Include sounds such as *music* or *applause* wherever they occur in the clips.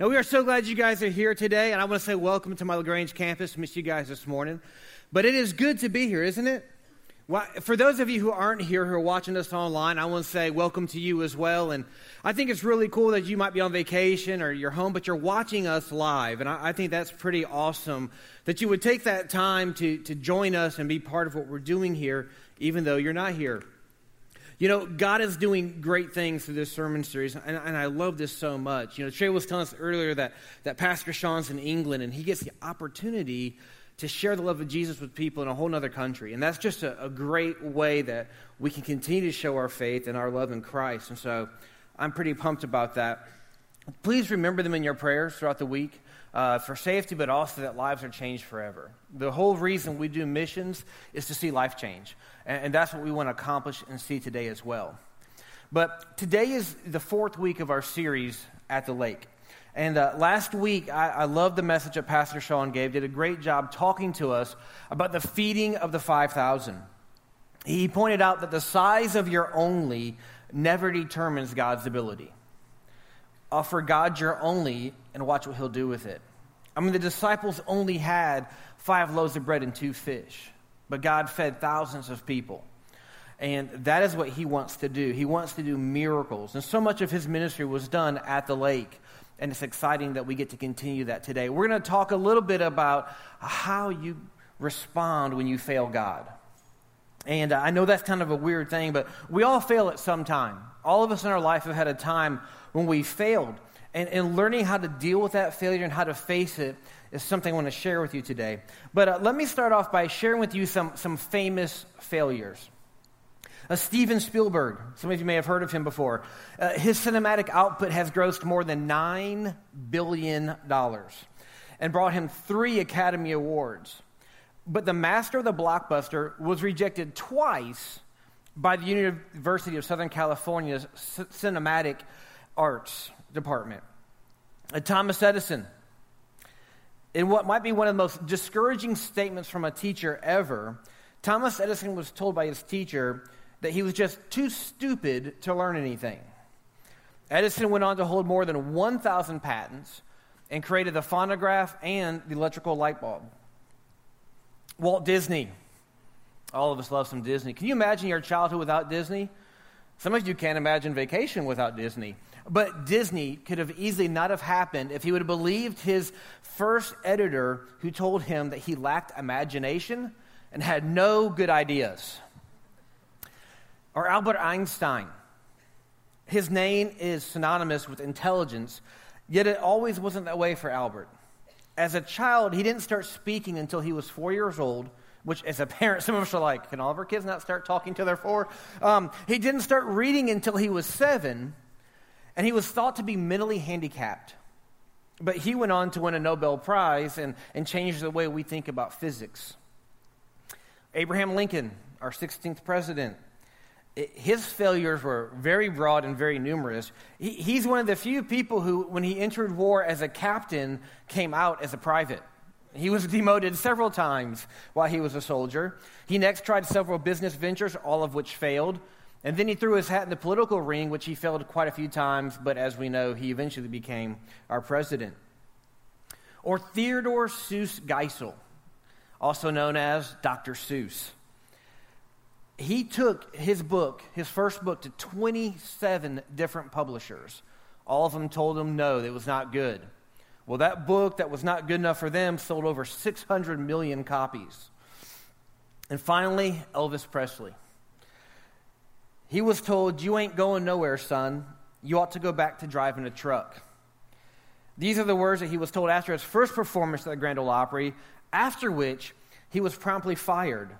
Now, we are so glad you guys are here today, and I want to say welcome to my LaGrange campus. Miss you guys this morning. But it is good to be here, isn't it? For those of you who aren't here, who are watching us online, I want to say welcome to you as well. And I think it's really cool that you might be on vacation or you're home, but you're watching us live. And I, I think that's pretty awesome that you would take that time to, to join us and be part of what we're doing here, even though you're not here. You know, God is doing great things through this sermon series, and, and, I love this so much. You know, Trey was telling us earlier that, that Pastor Sean's in England, and he gets the opportunity to share the love of Jesus with people in a whole other country. And that's just a, a great way that we can continue to show our faith and our love in Christ. And so I'm pretty pumped about that. Please remember them in your prayers throughout the week. Uh, for safety, but also that lives are changed forever. The whole reason we do missions is to see life change. And, and that's what we want to accomplish and see today as well. But today is the fourth week of our series at the lake. And uh, last week, I, I loved the message that Pastor Sean gave. Did a great job talking to us about the feeding of the 5,000. He pointed out that the size of your only never determines God's ability. Offer God your only and watch what he'll do with it. I mean, the disciples only had five loaves of bread and two fish but God fed thousands of people. And that is what he wants to do. He wants to do miracles. And so much of his ministry was done at the lake. And it's exciting that we get to continue that today. We're going to talk a little bit about how you respond when you fail God. And uh, I know that's kind of a weird thing, but we all fail at some time. All of us in our life have had a time when we failed. And, and learning how to deal with that failure and how to face it is something I want to share with you today. But uh, let me start off by sharing with you some, some famous failures. Uh, Steven Spielberg, some of you may have heard of him before. Uh, his cinematic output has grossed more than $9 billion and brought him three Academy Awards. But the master of the blockbuster was rejected twice by the University of Southern California's Cinematic Arts Department. Uh, Thomas Edison in what might be one of the most discouraging statements from a teacher ever, Thomas Edison was told by his teacher that he was just too stupid to learn anything. Edison went on to hold more than 1,000 patents and created the phonograph and the electrical light bulb. Walt Disney. All of us love some Disney. Can you imagine your childhood without Disney? Some of you can't imagine vacation without Disney. But Disney could have easily not have happened if he would have believed his first editor who told him that he lacked imagination and had no good ideas. Or Albert Einstein. His name is synonymous with intelligence, yet it always wasn't that way for Albert. As a child, he didn't start speaking until he was four years old, which as a *laughs* parent, some of us are like, can all of our kids not start talking till they're four? Um, he didn't start reading until he was seven, and he was thought to be mentally handicapped. But he went on to win a Nobel Prize and, and change the way we think about physics. Abraham Lincoln, our 16th president, his failures were very broad and very numerous. He, he's one of the few people who, when he entered war as a captain, came out as a private. He was *laughs* demoted several times while he was a soldier. He next tried several business ventures, all of which failed. And then he threw his hat in the political ring, which he failed quite a few times, but as we know, he eventually became our president. Or Theodore Seuss Geisel, also known as Dr. Seuss. He took his book, his first book, to 27 different publishers. All of them told him no, it was not good. Well, that book that was not good enough for them sold over 600 million copies. And finally, Elvis Presley. He was told, You ain't going nowhere, son. You ought to go back to driving a truck. These are the words that he was told after his first performance at the Grand Ole Opry, after which he was promptly fired.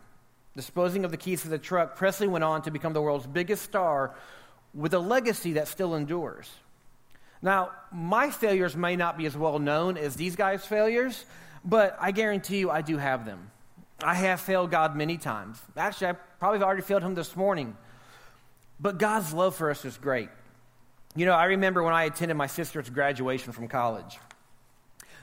Disposing of the keys to the truck, Presley went on to become the world's biggest star with a legacy that still endures. Now, my failures may not be as well known as these guys' failures, but I guarantee you I do have them. I have failed God many times. Actually, I probably already failed him this morning. But God's love for us is great. You know, I remember when I attended my sister's graduation from college.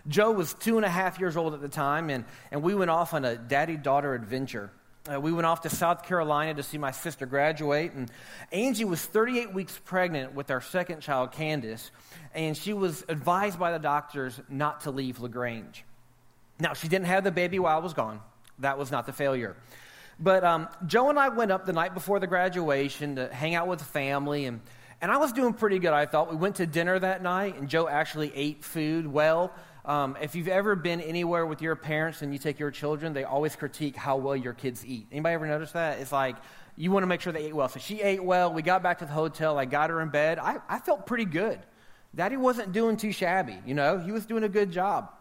Joe was two and a half years old at the time, and, and we went off on a daddy daughter adventure. Uh, we went off to South Carolina to see my sister graduate. And Angie was 38 weeks pregnant with our second child, Candace. And she was advised by the doctors not to leave LaGrange. Now, she didn't have the baby while I was gone. That was not the failure. But um, Joe and I went up the night before the graduation to hang out with the family. And, and I was doing pretty good, I thought. We went to dinner that night, and Joe actually ate food well. Um, if you've ever been anywhere with your parents and you take your children, they always critique how well your kids eat. Anybody ever notice that? It's like you want to make sure they ate well. So she ate well. We got back to the hotel. I got her in bed. I, I felt pretty good. Daddy wasn't doing too shabby, you know, he was doing a good job.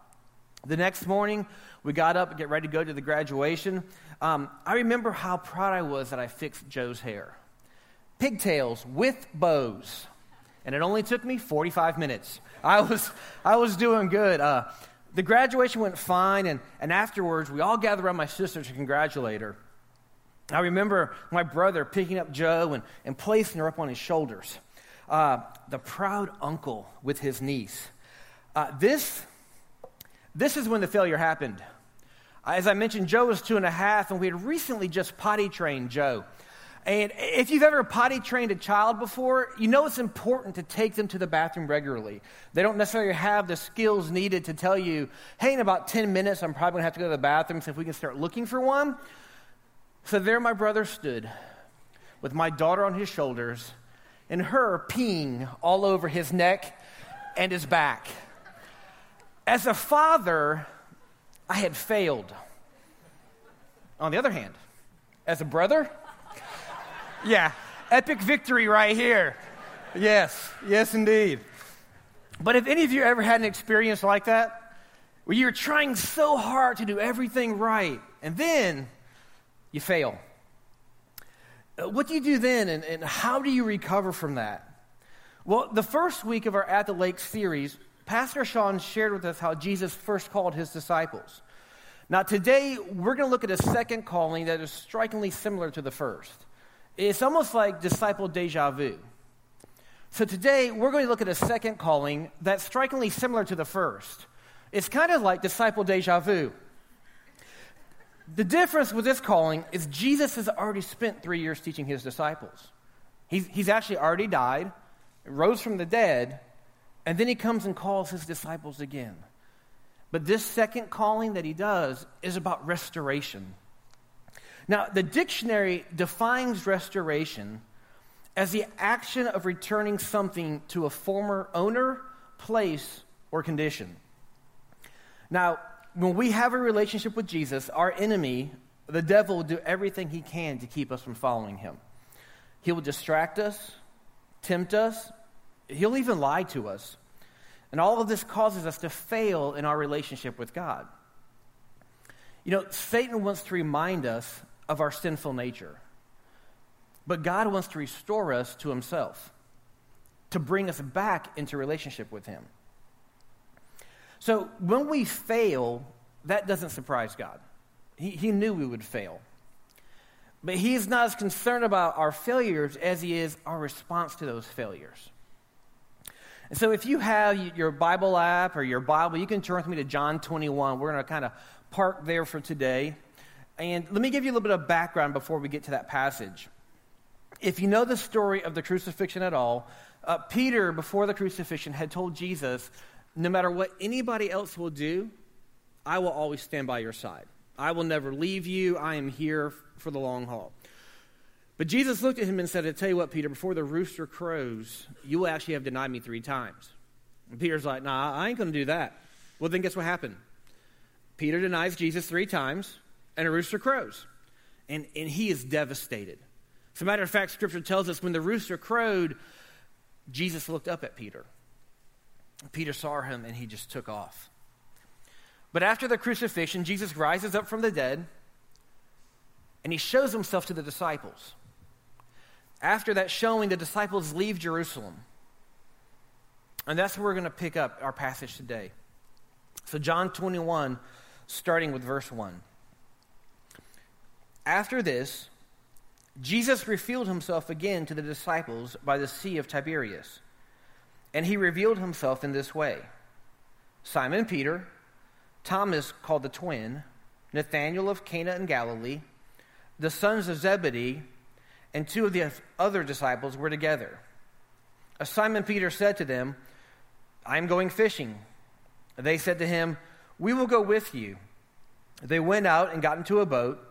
The next morning, we got up and get ready to go to the graduation. Um, I remember how proud I was that I fixed Joe's hair. Pigtails with bows. And it only took me 45 minutes. I was, I was doing good. Uh, the graduation went fine, and, and afterwards, we all gathered around my sister to congratulate her. I remember my brother picking up Joe and, and placing her up on his shoulders. Uh, the proud uncle with his niece. Uh, this, this is when the failure happened. As I mentioned, Joe was two and a half, and we had recently just potty trained Joe. And if you've ever potty trained a child before, you know it's important to take them to the bathroom regularly. They don't necessarily have the skills needed to tell you, hey, in about 10 minutes, I'm probably going to have to go to the bathroom, so if we can start looking for one. So there my brother stood with my daughter on his shoulders and her peeing all over his neck and his back. As a father, I had failed. On the other hand, as a brother, yeah, epic victory right here. Yes, yes, indeed. But if any of you ever had an experience like that, where you're trying so hard to do everything right, and then you fail, uh, what do you do then, and, and how do you recover from that? Well, the first week of our At the Lake series, Pastor Sean shared with us how Jesus first called his disciples. Now, today, we're going to look at a second calling that is strikingly similar to the first. It's almost like disciple deja vu. So today, we're going to look at a second calling that's strikingly similar to the first. It's kind of like disciple deja vu. The difference with this calling is Jesus has already spent three years teaching his disciples. He's, he's actually already died, rose from the dead, and then he comes and calls his disciples again. But this second calling that he does is about restoration. Now, the dictionary defines restoration as the action of returning something to a former owner, place, or condition. Now, when we have a relationship with Jesus, our enemy, the devil, will do everything he can to keep us from following him. He will distract us, tempt us, he'll even lie to us. And all of this causes us to fail in our relationship with God. You know, Satan wants to remind us of our sinful nature. But God wants to restore us to Himself, to bring us back into relationship with Him. So when we fail, that doesn't surprise God. He, he knew we would fail. But He's not as concerned about our failures as He is our response to those failures. And so if you have your Bible app or your Bible, you can turn with me to John 21. We're going to kind of park there for today. And let me give you a little bit of background before we get to that passage. If you know the story of the crucifixion at all, uh, Peter, before the crucifixion, had told Jesus, No matter what anybody else will do, I will always stand by your side. I will never leave you. I am here for the long haul. But Jesus looked at him and said, I tell you what, Peter, before the rooster crows, you will actually have denied me three times. And Peter's like, Nah, I ain't going to do that. Well, then guess what happened? Peter denies Jesus three times and a rooster crows. And, and he is devastated. As a matter of fact, scripture tells us when the rooster crowed, Jesus looked up at Peter. Peter saw him and he just took off. But after the crucifixion, Jesus rises up from the dead and he shows himself to the disciples. After that showing, the disciples leave Jerusalem. And that's where we're going to pick up our passage today. So, John 21, starting with verse 1. After this, Jesus revealed himself again to the disciples by the Sea of Tiberias. And he revealed himself in this way Simon Peter, Thomas called the twin, Nathanael of Cana in Galilee, the sons of Zebedee and two of the other disciples were together. As Simon Peter said to them, I am going fishing. They said to him, We will go with you. They went out and got into a boat,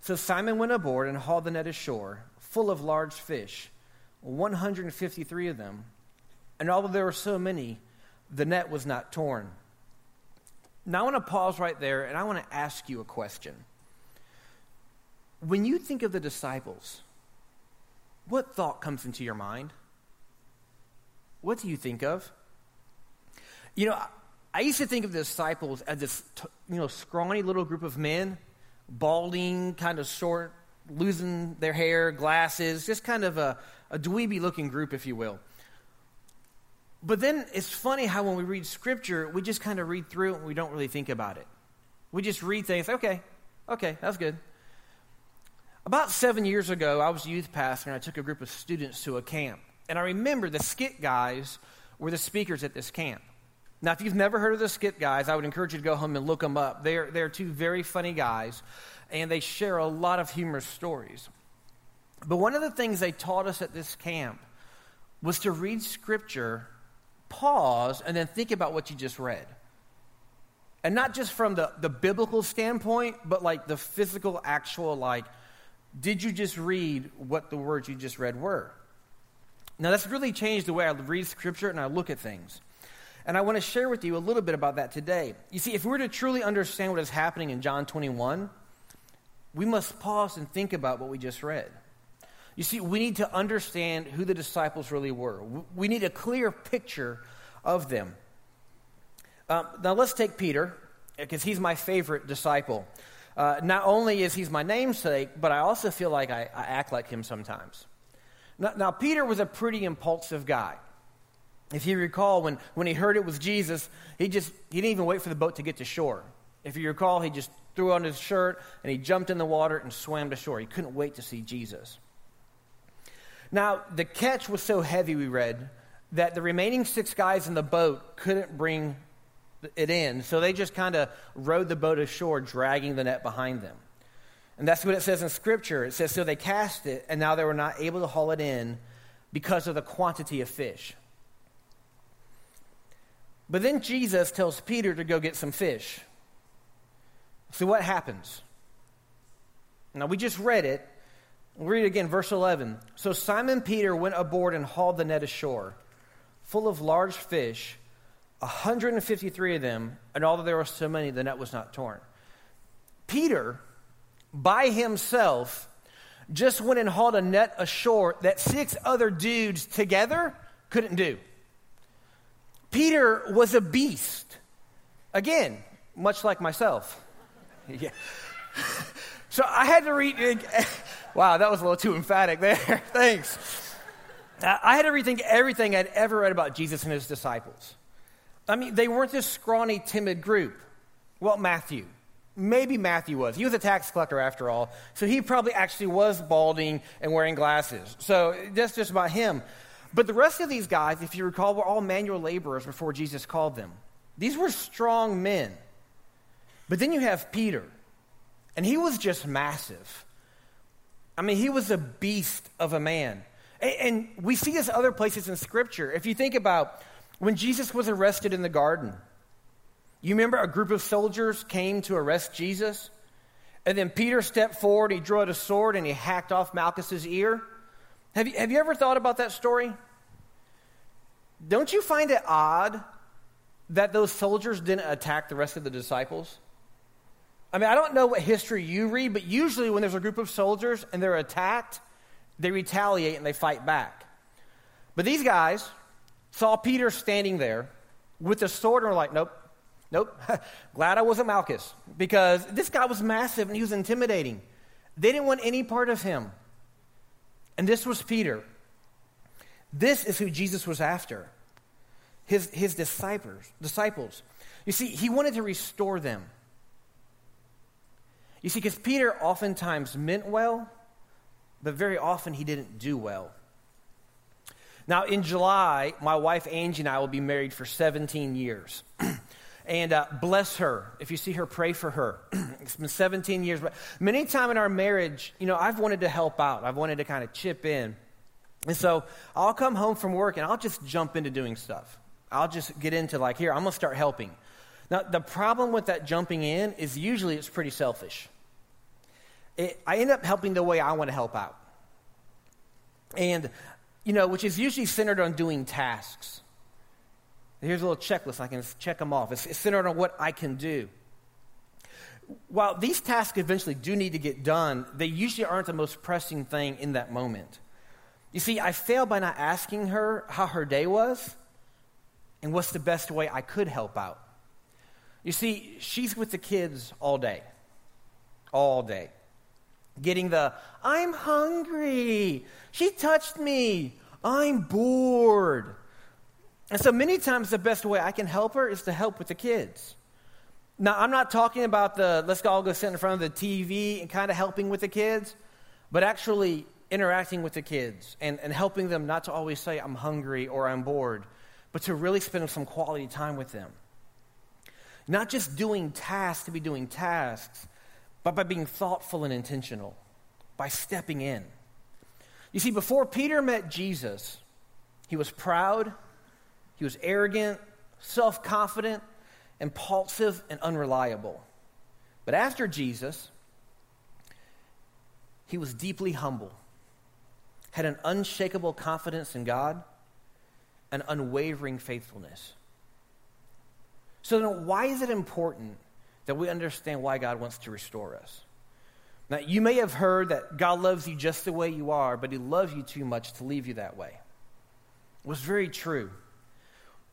So Simon went aboard and hauled the net ashore, full of large fish, 153 of them. And although there were so many, the net was not torn. Now I want to pause right there and I want to ask you a question. When you think of the disciples, what thought comes into your mind? What do you think of? You know, I used to think of the disciples as this, you know, scrawny little group of men, balding, kind of short, losing their hair, glasses, just kind of a, a dweeby looking group, if you will. But then it's funny how when we read scripture, we just kind of read through it and we don't really think about it. We just read things, okay, okay, that's good. About seven years ago, I was a youth pastor and I took a group of students to a camp. And I remember the skit guys were the speakers at this camp. Now, if you've never heard of the skit guys, I would encourage you to go home and look them up. They're, they're two very funny guys, and they share a lot of humorous stories. But one of the things they taught us at this camp was to read scripture, pause, and then think about what you just read. And not just from the, the biblical standpoint, but like the physical, actual, like, did you just read what the words you just read were? Now, that's really changed the way I read Scripture and I look at things. And I want to share with you a little bit about that today. You see, if we were to truly understand what is happening in John 21, we must pause and think about what we just read. You see, we need to understand who the disciples really were. We need a clear picture of them. Um, now, let's take Peter, because he's my favorite disciple. Uh, not only is he my namesake, but I also feel like I, I act like him sometimes. Now, now, Peter was a pretty impulsive guy. If you recall, when, when he heard it was Jesus, he just he didn't even wait for the boat to get to shore. If you recall, he just threw on his shirt and he jumped in the water and swam to shore. He couldn't wait to see Jesus. Now, the catch was so heavy, we read, that the remaining six guys in the boat couldn't bring it in. So they just kind of rowed the boat ashore, dragging the net behind them. And that's what it says in Scripture. It says, So they cast it, and now they were not able to haul it in because of the quantity of fish. But then Jesus tells Peter to go get some fish. So what happens? Now we just read it. We'll read it again, verse 11. So Simon Peter went aboard and hauled the net ashore, full of large fish, 153 of them, and although there were so many, the net was not torn. Peter by himself just went and hauled a net ashore that six other dudes together couldn't do. Peter was a beast. Again, much like myself. *laughs* yeah. So I had to read. *laughs* Wow, that was a little too emphatic there. *laughs* Thanks. I had to rethink everything I'd ever read about Jesus and his disciples. I mean, they weren't this scrawny, timid group. Well, Matthew, maybe Matthew was. He was a tax collector after all, so he probably actually was balding and wearing glasses. So that's just about him. But the rest of these guys, if you recall, were all manual laborers before Jesus called them. These were strong men. But then you have Peter, and he was just massive. I mean, he was a beast of a man. And, we see this other places in Scripture. If you think about when Jesus was arrested in the garden, you remember a group of soldiers came to arrest Jesus? And then Peter stepped forward, he drew out a sword, and he hacked off Malchus's ear. Have you, have you ever thought about that story? Don't you find it odd that those soldiers didn't attack the rest of the disciples? I mean, I don't know what history you read, but usually when there's a group of soldiers and they're attacked, they retaliate and they fight back. But these guys saw Peter standing there with a sword and were like, nope, nope. *laughs* Glad I wasn't Malchus because this guy was massive and he was intimidating. They didn't want any part of him. And this was Peter. This is who Jesus was after. His, his disciples, disciples. You see, he wanted to restore them. You see, because Peter oftentimes meant well, but very often he didn't do well. Now, in July, my wife Angie and I will be married for 17 years. *clears throat* and uh, bless her. If you see her, pray for her. *clears throat* it's been 17 years. But many times in our marriage, you know, I've wanted to help out, I've wanted to kind of chip in. And so I'll come home from work and I'll just jump into doing stuff. I'll just get into, like, here, I'm going to start helping. Now, the problem with that jumping in is usually it's pretty selfish. It, I end up helping the way I want to help out. And, you know, which is usually centered on doing tasks. Here's a little checklist. I can check them off. It's, it's centered on what I can do. While these tasks eventually do need to get done, they usually aren't the most pressing thing in that moment. You see, I failed by not asking her how her day was and what's the best way I could help out. You see, she's with the kids all day. All day. Getting the, I'm hungry. She touched me. I'm bored. And so many times the best way I can help her is to help with the kids. Now, I'm not talking about the let's all go sit in front of the TV and kind of helping with the kids, but actually interacting with the kids and, and helping them not to always say, I'm hungry or I'm bored, but to really spend some quality time with them. Not just doing tasks to be doing tasks, but by being thoughtful and intentional, by stepping in. You see, before Peter met Jesus, he was proud, he was arrogant, self confident, impulsive, and unreliable. But after Jesus, he was deeply humble, had an unshakable confidence in God, and unwavering faithfulness. So then, why is it important that we understand why God wants to restore us? Now, you may have heard that God loves you just the way you are, but He loves you too much to leave you that way. It was very true.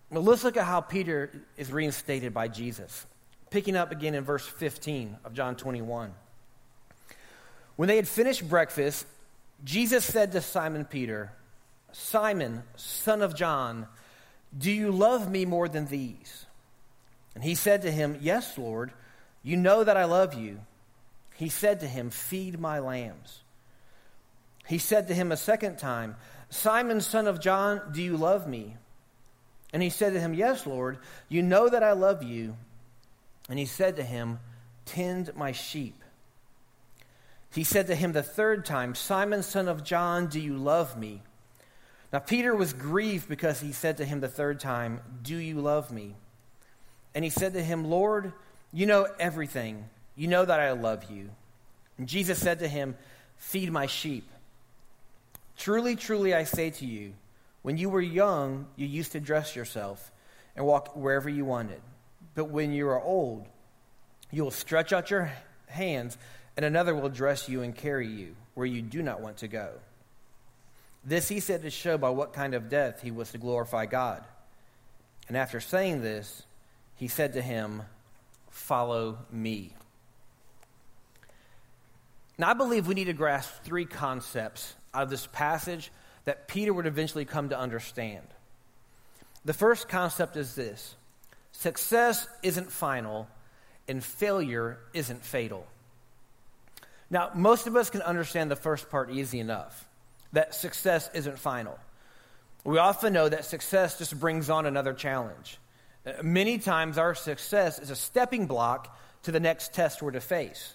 Well, let's look at how Peter is reinstated by Jesus. Picking up again in verse 15 of John 21. When they had finished breakfast, Jesus said to Simon Peter, Simon, son of John, do you love me more than these? And he said to him, Yes, Lord, you know that I love you. He said to him, Feed my lambs. He said to him a second time, Simon, son of John, do you love me? And he said to him, Yes, Lord, you know that I love you. And he said to him, Tend my sheep. He said to him the third time, Simon, son of John, do you love me? Now Peter was grieved because he said to him the third time, Do you love me? And he said to him, Lord, you know everything. You know that I love you. And Jesus said to him, Feed my sheep. Truly, truly, I say to you, when you were young, you used to dress yourself and walk wherever you wanted. But when you are old, you will stretch out your hands, and another will dress you and carry you where you do not want to go. This he said to show by what kind of death he was to glorify God. And after saying this, he said to him, Follow me. Now, I believe we need to grasp three concepts out of this passage that Peter would eventually come to understand. The first concept is this success isn't final, and failure isn't fatal. Now, most of us can understand the first part easy enough that success isn't final. We often know that success just brings on another challenge. Many times, our success is a stepping block to the next test we're to face.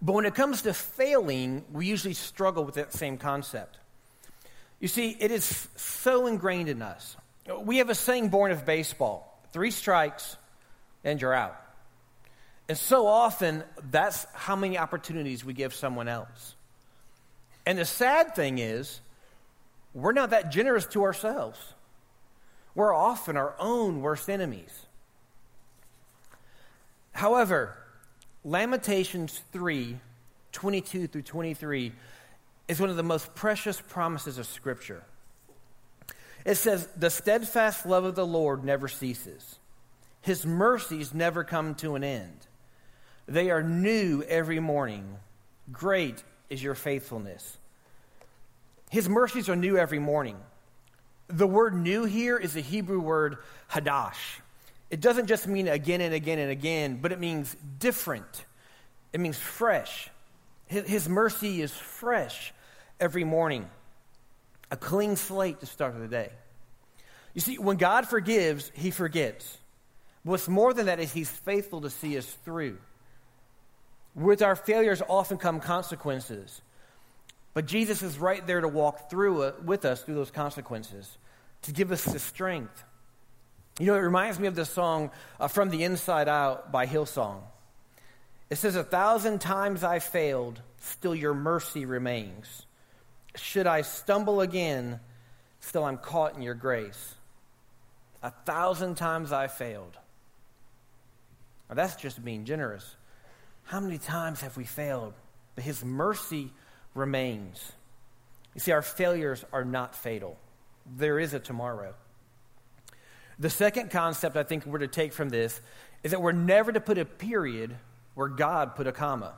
But when it comes to failing, we usually struggle with that same concept. You see, it is so ingrained in us. We have a saying born of baseball three strikes and you're out. And so often, that's how many opportunities we give someone else. And the sad thing is, we're not that generous to ourselves. We're often our own worst enemies. However, Lamentations 3 22 through 23 is one of the most precious promises of Scripture. It says, The steadfast love of the Lord never ceases, His mercies never come to an end. They are new every morning. Great is your faithfulness. His mercies are new every morning. The word new here is the Hebrew word hadash. It doesn't just mean again and again and again, but it means different. It means fresh. His, mercy is fresh every morning, a clean slate to start the day. You see, when God forgives, He forgets. What's more than that is He's faithful to see us through. With our failures often come consequences. But Jesus is right there to walk through it with us through those consequences, to give us the strength. You know, it reminds me of the song uh, From the Inside Out by Hillsong. It says, A thousand times I failed, still your mercy remains. Should I stumble again, still I'm caught in your grace. A thousand times I failed. Now, that's just being generous. How many times have we failed? But His mercy remains. You see, our failures are not fatal, there is a tomorrow. The second concept I think we're to take from this is that we're never to put a period where God put a comma.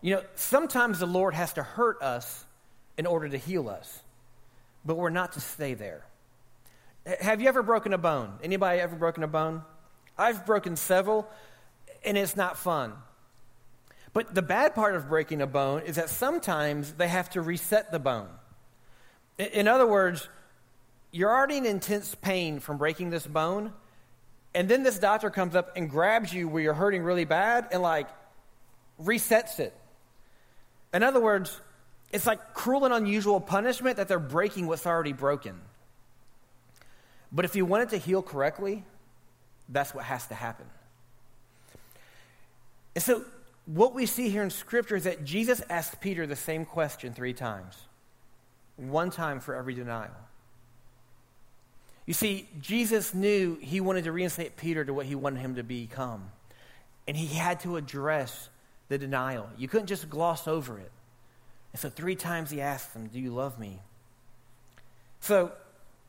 You know, sometimes the Lord has to hurt us in order to heal us, but we're not to stay there. Have you ever broken a bone? Anybody ever broken a bone? I've broken several, and it's not fun. But the bad part of breaking a bone is that sometimes they have to reset the bone. In other words, you're already in intense pain from breaking this bone, and then this doctor comes up and grabs you where you're hurting really bad and like resets it. In other words, it's like cruel and unusual punishment that they're breaking what's already broken. But if you want it to heal correctly, that's what has to happen. And so what we see here in Scripture is that Jesus asked Peter the same question three times, one time for every denial. You see, Jesus knew he wanted to reinstate Peter to what he wanted him to become. And he had to address the denial. You couldn't just gloss over it. And so, three times he asked them, Do you love me? So,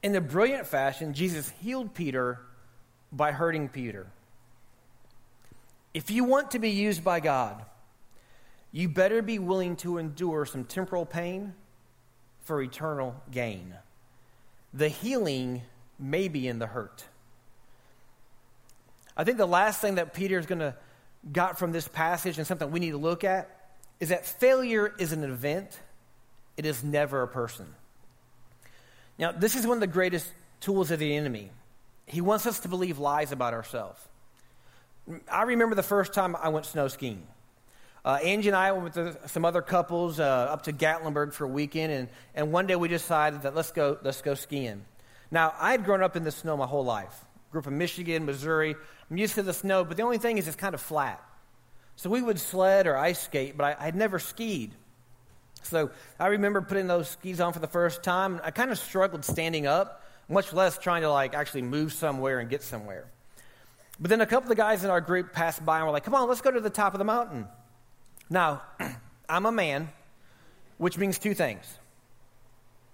in the brilliant fashion, Jesus healed Peter by hurting Peter. If you want to be used by God, you better be willing to endure some temporal pain for eternal gain. The healing may be in the hurt. I think the last thing that Peter is going to got from this passage and something we need to look at is that failure is an event, it is never a person. Now, this is one of the greatest tools of the enemy. He wants us to believe lies about ourselves. I remember the first time I went snow skiing. Uh, Angie and I went with some other couples uh, up to Gatlinburg for a weekend, and, and one day we decided that let's go, let's go skiing. Now, I had grown up in the snow my whole life. Grew up in Michigan, Missouri. I'm used to the snow, but the only thing is it's kind of flat. So we would sled or ice skate, but I, I'd never skied. So I remember putting those skis on for the first time. I kind of struggled standing up, much less trying to like actually move somewhere and get somewhere. But then a couple of guys in our group passed by and were like, come on, let's go to the top of the mountain. Now, *clears throat* I'm a man, which means two things.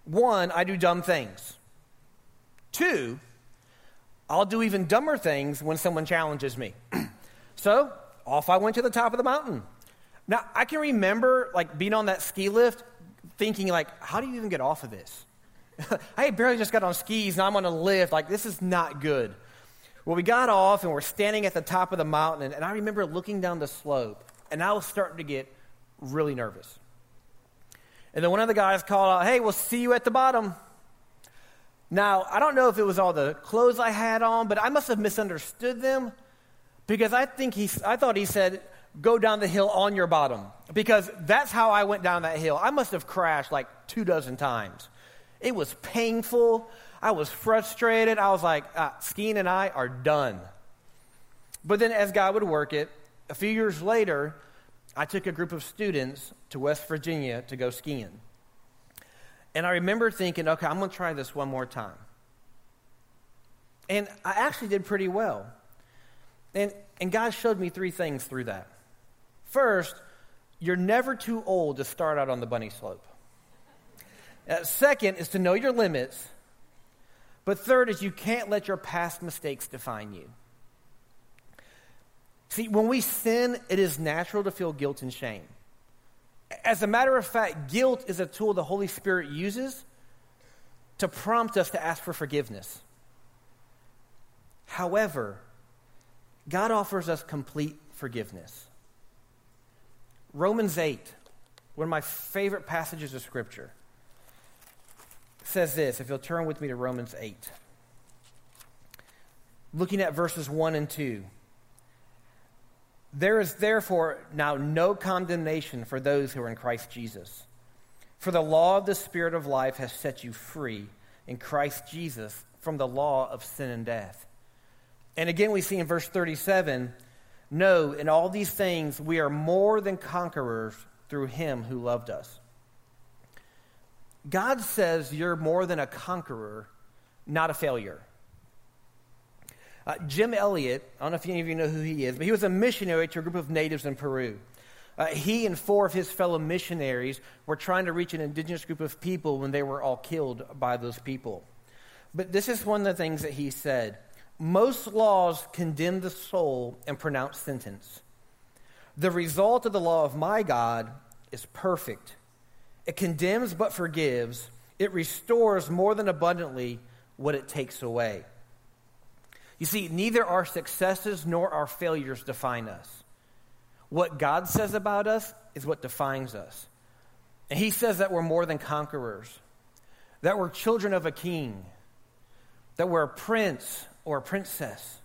One, I do dumb things. Two, I'll do even dumber things when someone challenges me. *clears throat* so, off I went to the top of the mountain. Now, I can remember like being on that ski lift thinking like, how do you even get off of this? *laughs* I barely just got on skis and I'm on a lift. Like, this is not good. Well, we got off and we're standing at the top of the mountain, and I remember looking down the slope, and I was starting to get really nervous. And then one of the guys called out, Hey, we'll see you at the bottom. Now, I don't know if it was all the clothes I had on, but I must have misunderstood them because I think he, I thought he said, Go down the hill on your bottom because that's how I went down that hill. I must have crashed like two dozen times. It was painful. I was frustrated. I was like, ah, skiing and I are done. But then, as God would work it, a few years later, I took a group of students to West Virginia to go skiing. And I remember thinking, okay, I'm going to try this one more time. And I actually did pretty well. And, and God showed me three things through that. First, you're never too old to start out on the bunny slope. Uh, second is to know your limits. But third is you can't let your past mistakes define you. See, when we sin, it is natural to feel guilt and shame. As a matter of fact, guilt is a tool the Holy Spirit uses to prompt us to ask for forgiveness. However, God offers us complete forgiveness. Romans 8, one of my favorite passages of Scripture, says this. If you'll turn with me to Romans 8, looking at verses 1 and 2. There is therefore now no condemnation for those who are in Christ Jesus. For the law of the Spirit of life has set you free in Christ Jesus from the law of sin and death. And again, we see in verse 37 No, in all these things we are more than conquerors through him who loved us. God says you're more than a conqueror, not a failure. Uh, Jim Elliot, I don't know if any of you know who he is, but he was a missionary to a group of natives in Peru. Uh, he and four of his fellow missionaries were trying to reach an indigenous group of people when they were all killed by those people. But this is one of the things that he said Most laws condemn the soul and pronounce sentence. The result of the law of my God is perfect. It condemns but forgives. It restores more than abundantly what it takes away. You see, neither our successes nor our failures define us. What God says about us is what defines us. And He says that we're more than conquerors, that we're children of a king, that we're a prince or a princess,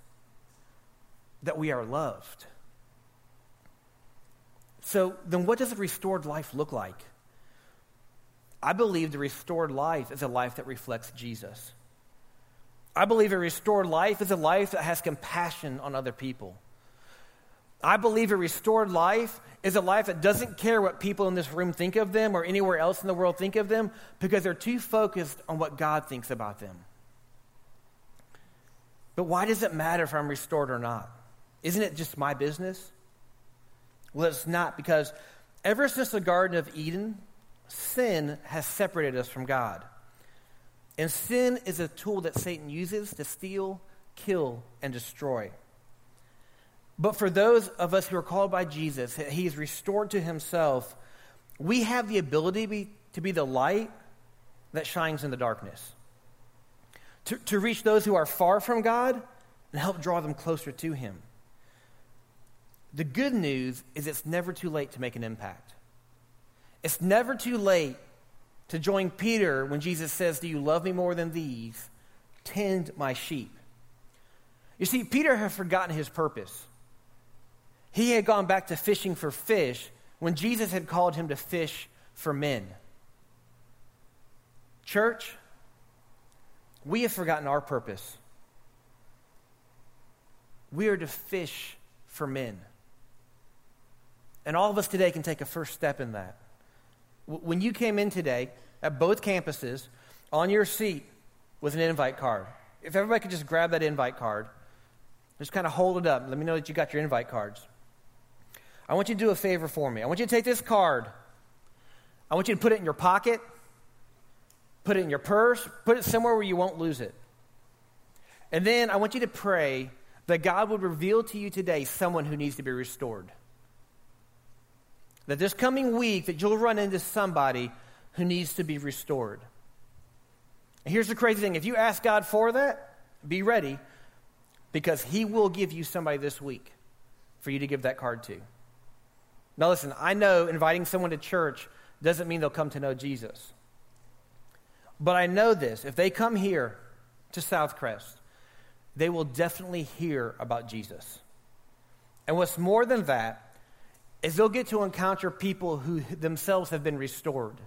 that we are loved. So, then what does a restored life look like? I believe the restored life is a life that reflects Jesus. I believe a restored life is a life that has compassion on other people. I believe a restored life is a life that doesn't care what people in this room think of them or anywhere else in the world think of them because they're too focused on what God thinks about them. But why does it matter if I'm restored or not? Isn't it just my business? Well, it's not because ever since the Garden of Eden, sin has separated us from God. And sin is a tool that Satan uses to steal, kill, and destroy. But for those of us who are called by Jesus, he is restored to himself. We have the ability to be, to be the light that shines in the darkness, to, to reach those who are far from God and help draw them closer to him. The good news is it's never too late to make an impact. It's never too late to join Peter when Jesus says, Do you love me more than these? Tend my sheep. You see, Peter had forgotten his purpose. He had gone back to fishing for fish when Jesus had called him to fish for men. Church, we have forgotten our purpose. We are to fish for men. And all of us today can take a first step in that. When you came in today at both campuses, on your seat was an invite card. If everybody could just grab that invite card, just kind of hold it up. Let me know that you got your invite cards. I want you to do a favor for me. I want you to take this card. I want you to put it in your pocket, put it in your purse, put it somewhere where you won't lose it. And then I want you to pray that God would reveal to you today someone who needs to be restored that this coming week that you'll run into somebody who needs to be restored. And here's the crazy thing if you ask God for that, be ready because He will give you somebody this week for you to give that card to. Now, listen, I know inviting someone to church doesn't mean they'll come to know Jesus. But I know this if they come here to Southcrest, they will definitely hear about Jesus. And what's more than that, is they'll get to encounter people who themselves have been restored,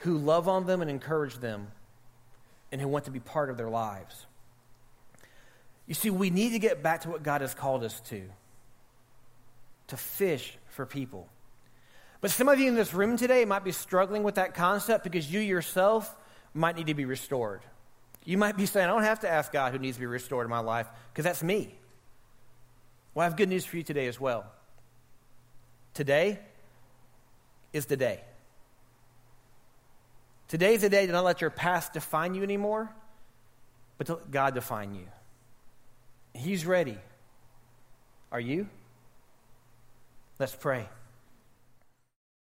who love on them and encourage them, and who want to be part of their lives. You see, we need to get back to what God has called us to. to fish for people. But some of you in this room today might be struggling with that concept because you yourself might need to be restored. You might be saying, I don't have to ask God who needs to be restored in my life because that's me. Well, I have good news for you today as well. Today is the day. Today is the day to not let your past define you anymore, but to let God define you. He's ready. Are you? Let's pray.